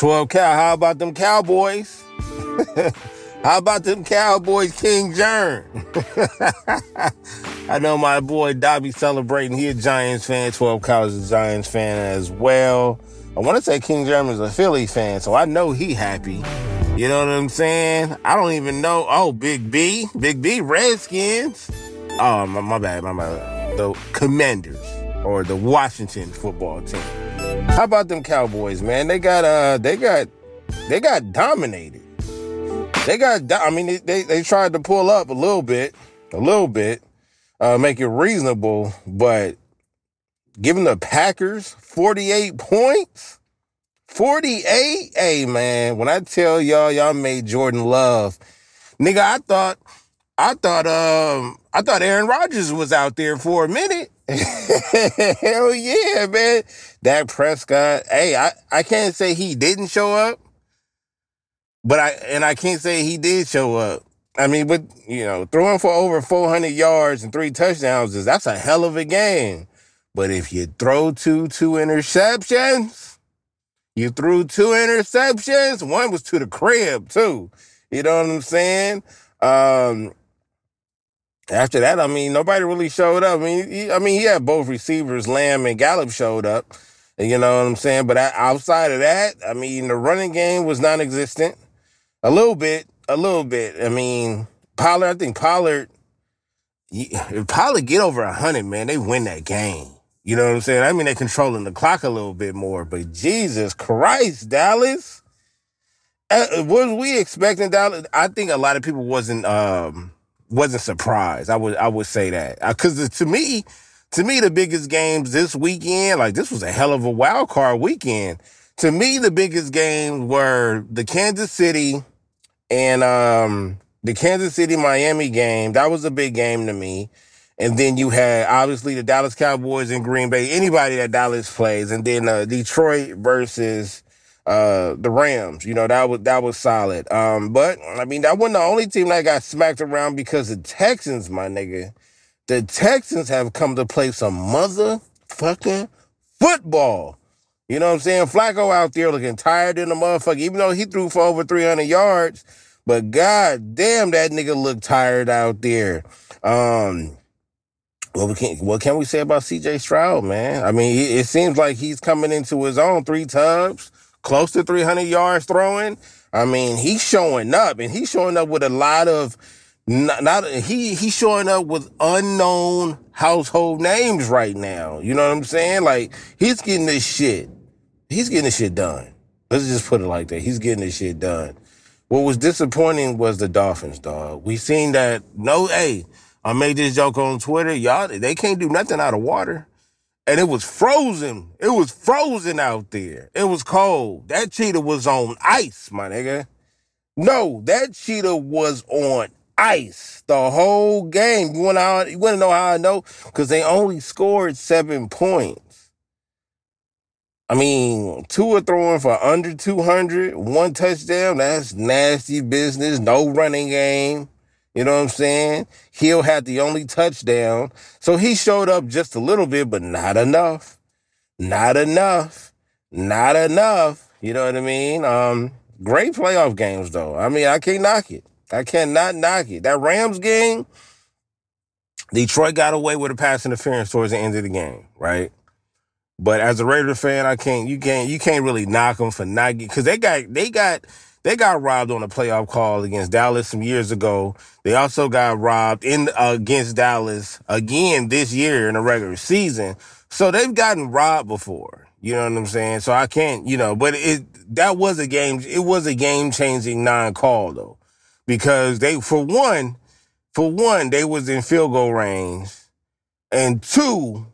12 cow. How about them Cowboys? How about them Cowboys, King Jern? I know my boy Dobby celebrating. He a Giants fan. 12 cows is a Giants fan as well. I want to say King Jern is a Philly fan, so I know he happy. You know what I'm saying? I don't even know. Oh, Big B. Big B, Redskins. Oh, my, my bad, my bad. The Commanders or the Washington football team. How about them Cowboys, man? They got uh they got they got dominated. They got I mean they they tried to pull up a little bit, a little bit, uh make it reasonable, but giving the Packers 48 points, 48, hey man, when I tell y'all y'all made Jordan Love, nigga, I thought I thought um I thought Aaron Rodgers was out there for a minute. Hell yeah, man. Dak Prescott. Hey, I, I can't say he didn't show up, but I and I can't say he did show up. I mean, but you know, throwing for over 400 yards and three touchdowns is that's a hell of a game. But if you throw two two interceptions, you threw two interceptions. One was to the crib too. You know what I'm saying? Um, after that, I mean, nobody really showed up. I mean, he, I mean, he had both receivers, Lamb and Gallup, showed up. You know what I'm saying? But outside of that, I mean, the running game was non-existent. A little bit, a little bit. I mean, Pollard. I think Pollard. If Pollard get over hundred, man, they win that game. You know what I'm saying? I mean, they're controlling the clock a little bit more. But Jesus Christ, Dallas. Uh, was we expecting Dallas? I think a lot of people wasn't. um wasn't surprised. I would I would say that because to me, to me, the biggest games this weekend, like this was a hell of a wild card weekend. To me, the biggest games were the Kansas City and um the Kansas City Miami game. That was a big game to me. And then you had obviously the Dallas Cowboys and Green Bay, anybody that Dallas plays, and then uh, Detroit versus uh, the Rams. You know, that was that was solid. Um, but I mean, that wasn't the only team that got smacked around because the Texans, my nigga. The Texans have come to play some motherfucking football. You know what I'm saying? Flacco out there looking tired in the motherfucker, even though he threw for over 300 yards. But god damn, that nigga looked tired out there. Um, what we can what can we say about CJ Stroud, man? I mean, it, it seems like he's coming into his own. Three tubs, close to 300 yards throwing. I mean, he's showing up, and he's showing up with a lot of not, not he he's showing up with unknown household names right now. You know what I'm saying? Like he's getting this shit. He's getting this shit done. Let's just put it like that. He's getting this shit done. What was disappointing was the Dolphins, dog. We seen that. No, hey, I made this joke on Twitter. Y'all, they can't do nothing out of water and it was frozen. It was frozen out there. It was cold. That cheetah was on ice, my nigga. No, that cheetah was on ice the whole game. You want to you want to know how I know? Because they only scored seven points. I mean, Tua throwing for under 200, one touchdown. That's nasty business. No running game. You know what I'm saying? Hill had the only touchdown. So he showed up just a little bit, but not enough. Not enough. Not enough. You know what I mean? Um, great playoff games though. I mean, I can't knock it. I cannot knock it. That Rams game, Detroit got away with a pass interference towards the end of the game, right? But as a Raider fan, I can't. You can't. You can't really knock them for not because they got they got they got robbed on a playoff call against Dallas some years ago. They also got robbed in uh, against Dallas again this year in the regular season. So they've gotten robbed before. You know what I'm saying? So I can't, you know, but it that was a game. It was a game changing non call though, because they for one, for one they was in field goal range, and two,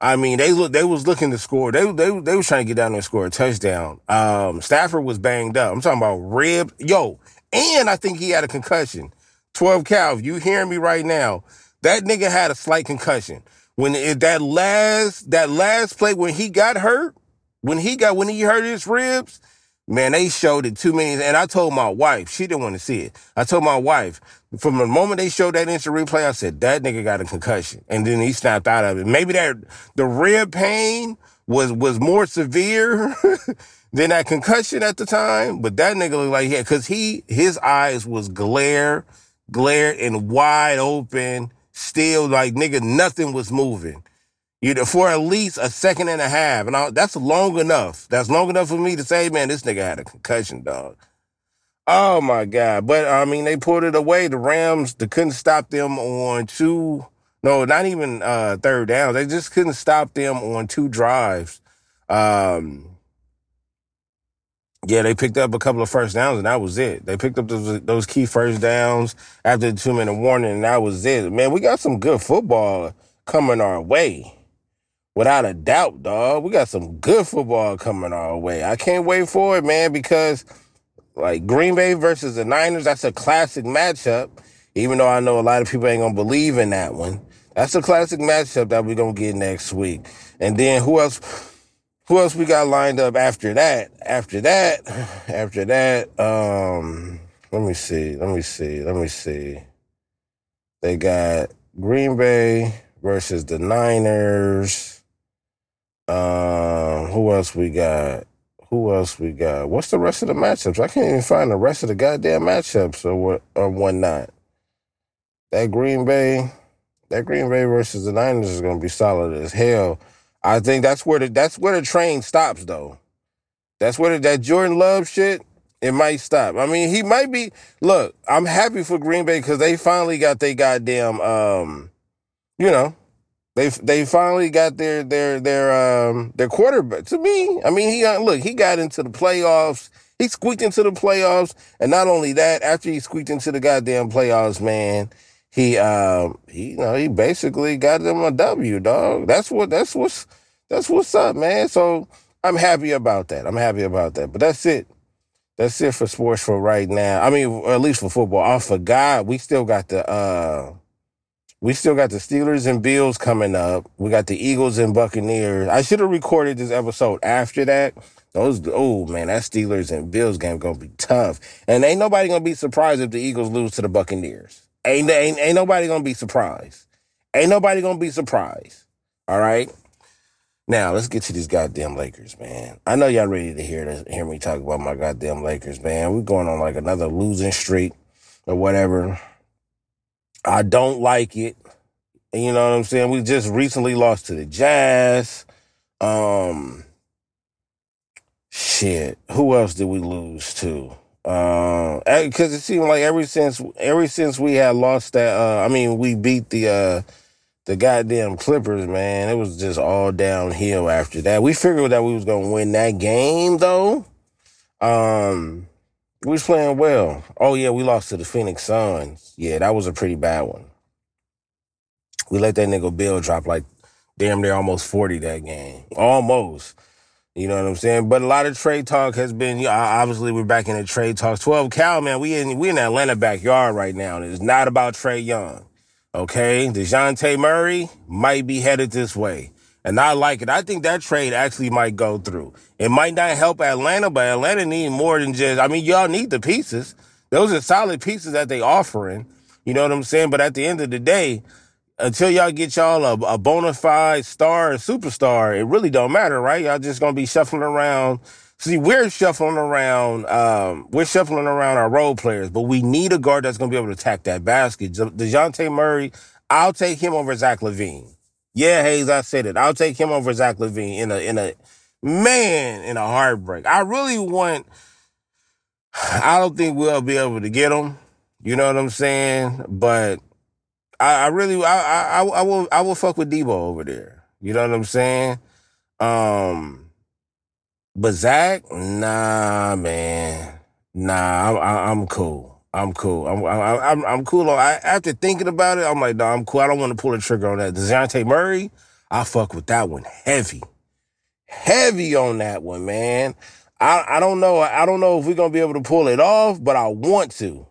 I mean, they look. They was looking to score. They they they was trying to get down there and score a touchdown. Um, Stafford was banged up. I'm talking about rib. Yo, and I think he had a concussion. Twelve Cal. You hearing me right now? That nigga had a slight concussion when it, that last that last play when he got hurt. When he got when he hurt his ribs, Man, they showed it too many, and I told my wife, she didn't want to see it. I told my wife, from the moment they showed that instant replay, I said, that nigga got a concussion. And then he snapped out of it. Maybe that, the rib pain was was more severe than that concussion at the time. But that nigga looked like he because he his eyes was glare, glare and wide open, still like nigga, nothing was moving. You know, for at least a second and a half, and I, that's long enough. That's long enough for me to say, man, this nigga had a concussion, dog. Oh my god! But I mean, they pulled it away. The Rams, they couldn't stop them on two. No, not even uh, third down. They just couldn't stop them on two drives. Um, yeah, they picked up a couple of first downs, and that was it. They picked up those, those key first downs after the two minute warning, and that was it. Man, we got some good football coming our way. Without a doubt, dog. We got some good football coming our way. I can't wait for it, man, because like Green Bay versus the Niners, that's a classic matchup. Even though I know a lot of people ain't gonna believe in that one. That's a classic matchup that we're gonna get next week. And then who else who else we got lined up after that? After that, after that, um, let me see, let me see, let me see. They got Green Bay versus the Niners. Um, who else we got? Who else we got? What's the rest of the matchups? I can't even find the rest of the goddamn matchups or what or whatnot. That Green Bay, that Green Bay versus the Niners is gonna be solid as hell. I think that's where the that's where the train stops though. That's where the, that Jordan Love shit it might stop. I mean, he might be. Look, I'm happy for Green Bay because they finally got their goddamn, um, you know, they they finally got their their their um their quarterback. To me, I mean, he got look, he got into the playoffs. He squeaked into the playoffs, and not only that, after he squeaked into the goddamn playoffs, man, he um he you know he basically got them a W, dog. That's what that's what's that's what's up, man. So I'm happy about that. I'm happy about that. But that's it. That's it for sports for right now. I mean, at least for football. I forgot we still got the uh we still got the Steelers and Bills coming up. We got the Eagles and Buccaneers. I should have recorded this episode after that. Those oh man, that Steelers and Bills game gonna be tough. And ain't nobody gonna be surprised if the Eagles lose to the Buccaneers. Ain't ain't, ain't nobody gonna be surprised. Ain't nobody gonna be surprised. All right. Now let's get to these goddamn Lakers, man. I know y'all ready to hear this, hear me talk about my goddamn Lakers, man. We're going on like another losing streak or whatever. I don't like it. You know what I'm saying? We just recently lost to the Jazz. Um shit. Who else did we lose to? Uh, because it seemed like ever since ever since we had lost that uh I mean we beat the uh the goddamn Clippers, man, it was just all downhill after that. We figured that we was gonna win that game though. Um we was playing well. Oh yeah, we lost to the Phoenix Suns. Yeah, that was a pretty bad one. We let that nigga Bill drop like damn near almost 40 that game. Almost. You know what I'm saying? But a lot of trade talk has been, obviously we're back in the trade talks. 12 Cal, man, we in, we in Atlanta backyard right now. And it's not about Trae Young. Okay? Dejounte Murray might be headed this way. And I like it. I think that trade actually might go through. It might not help Atlanta, but Atlanta need more than just, I mean, y'all need the pieces. Those are solid pieces that they offering. You know what I'm saying? But at the end of the day, until y'all get y'all a, a bona fide star, superstar, it really don't matter, right? Y'all just gonna be shuffling around. See, we're shuffling around, um, we're shuffling around our role players, but we need a guard that's gonna be able to attack that basket. Dejounte Murray, I'll take him over Zach LaVine. Yeah, Hayes, I said it. I'll take him over Zach LaVine in a in a man in a heartbreak. I really want. I don't think we'll be able to get him. You know what I'm saying? But I, I really, I, I, I will, I will fuck with Debo over there. You know what I'm saying? Um, but Zach, nah, man, nah, I'm, I'm cool. I'm cool. I'm I'm I'm cool. I, after thinking about it, I'm like, no, I'm cool. I don't want to pull the trigger on that. Dejounte Murray, I fuck with that one heavy, heavy on that one, man. I I don't know. I don't know if we're gonna be able to pull it off, but I want to.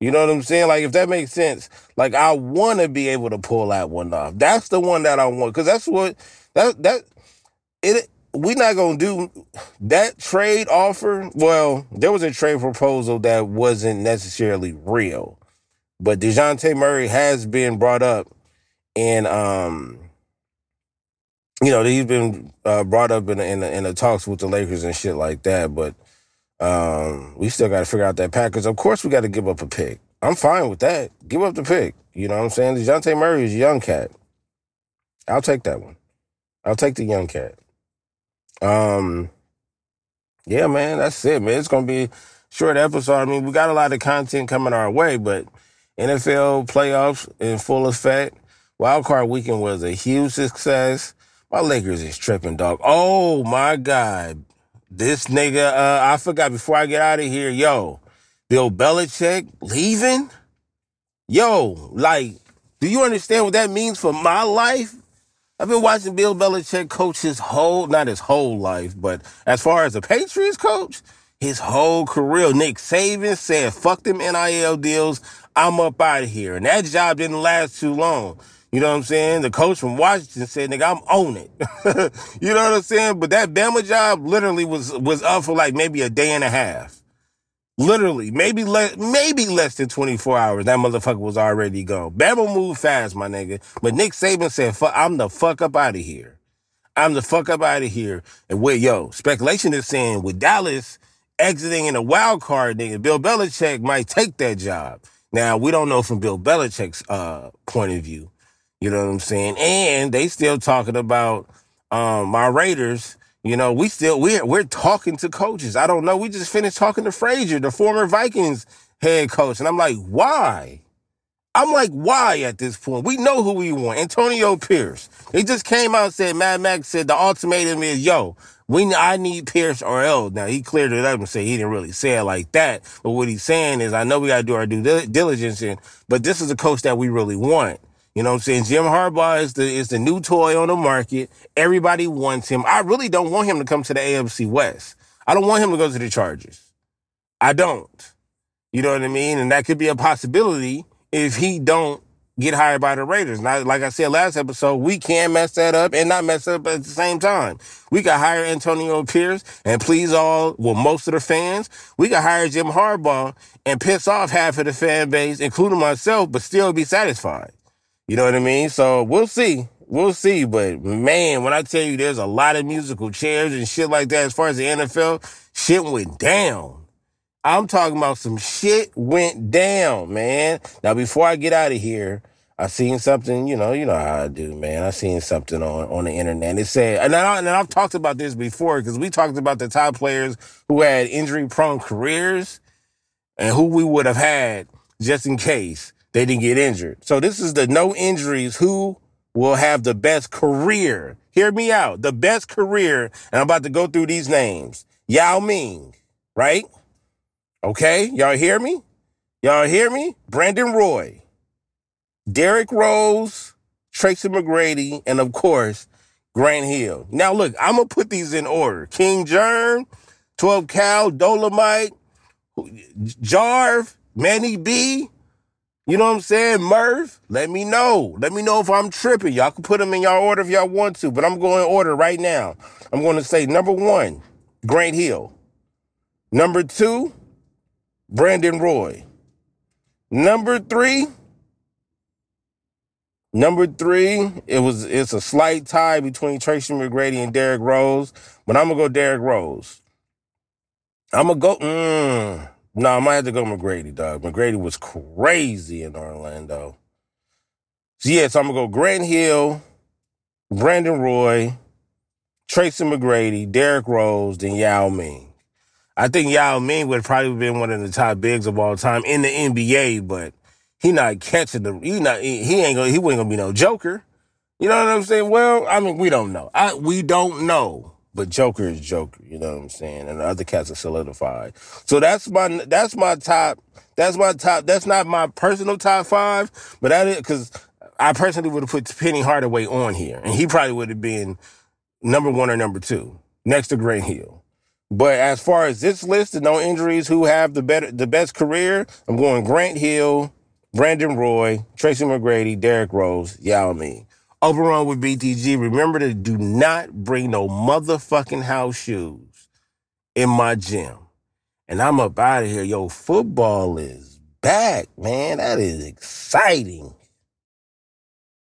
You know what I'm saying? Like if that makes sense. Like I want to be able to pull that one off. That's the one that I want because that's what that that it we not gonna do that trade offer. Well, there was a trade proposal that wasn't necessarily real, but Dejounte Murray has been brought up in um you know, he's been uh, brought up in in, in the talks with the Lakers and shit like that. But um, we still got to figure out that package. Of course, we got to give up a pick. I'm fine with that. Give up the pick. You know what I'm saying? Dejounte Murray is a young cat. I'll take that one. I'll take the young cat. Um, yeah, man, that's it, man. It's gonna be short episode. I mean, we got a lot of content coming our way, but NFL playoffs in full effect. Wild card weekend was a huge success. My Lakers is tripping, dog. Oh my God. This nigga, uh, I forgot before I get out of here, yo, Bill Belichick leaving? Yo, like, do you understand what that means for my life? I've been watching Bill Belichick coach his whole, not his whole life, but as far as a Patriots coach, his whole career. Nick Saban said, fuck them NIL deals. I'm up out of here. And that job didn't last too long. You know what I'm saying? The coach from Washington said, nigga, I'm on it. you know what I'm saying? But that Bama job literally was, was up for like maybe a day and a half. Literally, maybe less, maybe less than 24 hours. That motherfucker was already gone. Bama moved fast, my nigga. But Nick Saban said, I'm the fuck up out of here. I'm the fuck up out of here. And with, yo, speculation is saying with Dallas exiting in a wild card, nigga, Bill Belichick might take that job. Now, we don't know from Bill Belichick's, uh, point of view. You know what I'm saying? And they still talking about, um, my Raiders. You know, we still, we're, we're talking to coaches. I don't know. We just finished talking to Frazier, the former Vikings head coach. And I'm like, why? I'm like, why at this point? We know who we want. Antonio Pierce. They just came out and said, Mad Max said the ultimatum is, yo, we, I need Pierce or else. Now he cleared it up and said he didn't really say it like that. But what he's saying is, I know we got to do our due diligence in, but this is a coach that we really want. You know what I'm saying? Jim Harbaugh is the, is the new toy on the market. Everybody wants him. I really don't want him to come to the AFC West. I don't want him to go to the Chargers. I don't. You know what I mean? And that could be a possibility if he don't get hired by the Raiders. Now, like I said last episode, we can mess that up and not mess up at the same time. We could hire Antonio Pierce and please all, well, most of the fans. We could hire Jim Harbaugh and piss off half of the fan base, including myself, but still be satisfied. You know what I mean? So we'll see. We'll see. But man, when I tell you there's a lot of musical chairs and shit like that, as far as the NFL, shit went down. I'm talking about some shit went down, man. Now, before I get out of here, I seen something, you know, you know how I do, man. I seen something on, on the internet. It said, and, I, and I've talked about this before because we talked about the top players who had injury prone careers and who we would have had just in case they didn't get injured. So this is the no injuries who will have the best career. Hear me out. The best career. And I'm about to go through these names. Yao Ming, right? Okay, y'all hear me? Y'all hear me? Brandon Roy, Derrick Rose, Tracy McGrady, and of course, Grant Hill. Now look, I'm gonna put these in order. King Jern, 12 Cal, Dolomite, Jarv, Manny B, you know what I'm saying? Murph, let me know. Let me know if I'm tripping. Y'all can put them in y'all order if y'all want to, but I'm going order right now. I'm going to say number one, Grant Hill. Number two, Brandon Roy. Number three, number three, it was it's a slight tie between Tracy McGrady and Derrick Rose, but I'm gonna go Derrick Rose. I'm gonna go. Mm, no, I might have to go McGrady, dog. McGrady was crazy in Orlando. So yeah, so I'm gonna go Grant Hill, Brandon Roy, Tracy McGrady, Derrick Rose, then Yao Ming. I think Yao Ming would probably been one of the top bigs of all time in the NBA, but he not catching the he not he ain't gonna he wasn't gonna be no Joker. You know what I'm saying? Well, I mean, we don't know. I we don't know. But Joker is Joker, you know what I'm saying? And the other cats are solidified. So that's my that's my top that's my top that's not my personal top five, but that is because I personally would have put Penny Hardaway on here. And he probably would have been number one or number two, next to Grant Hill. But as far as this list of no injuries who have the better the best career, I'm going Grant Hill, Brandon Roy, Tracy McGrady, Derrick Rose, Yao Ming. Open Run with BTG. Remember to do not bring no motherfucking house shoes in my gym. And I'm up out of here. Yo, football is back, man. That is exciting.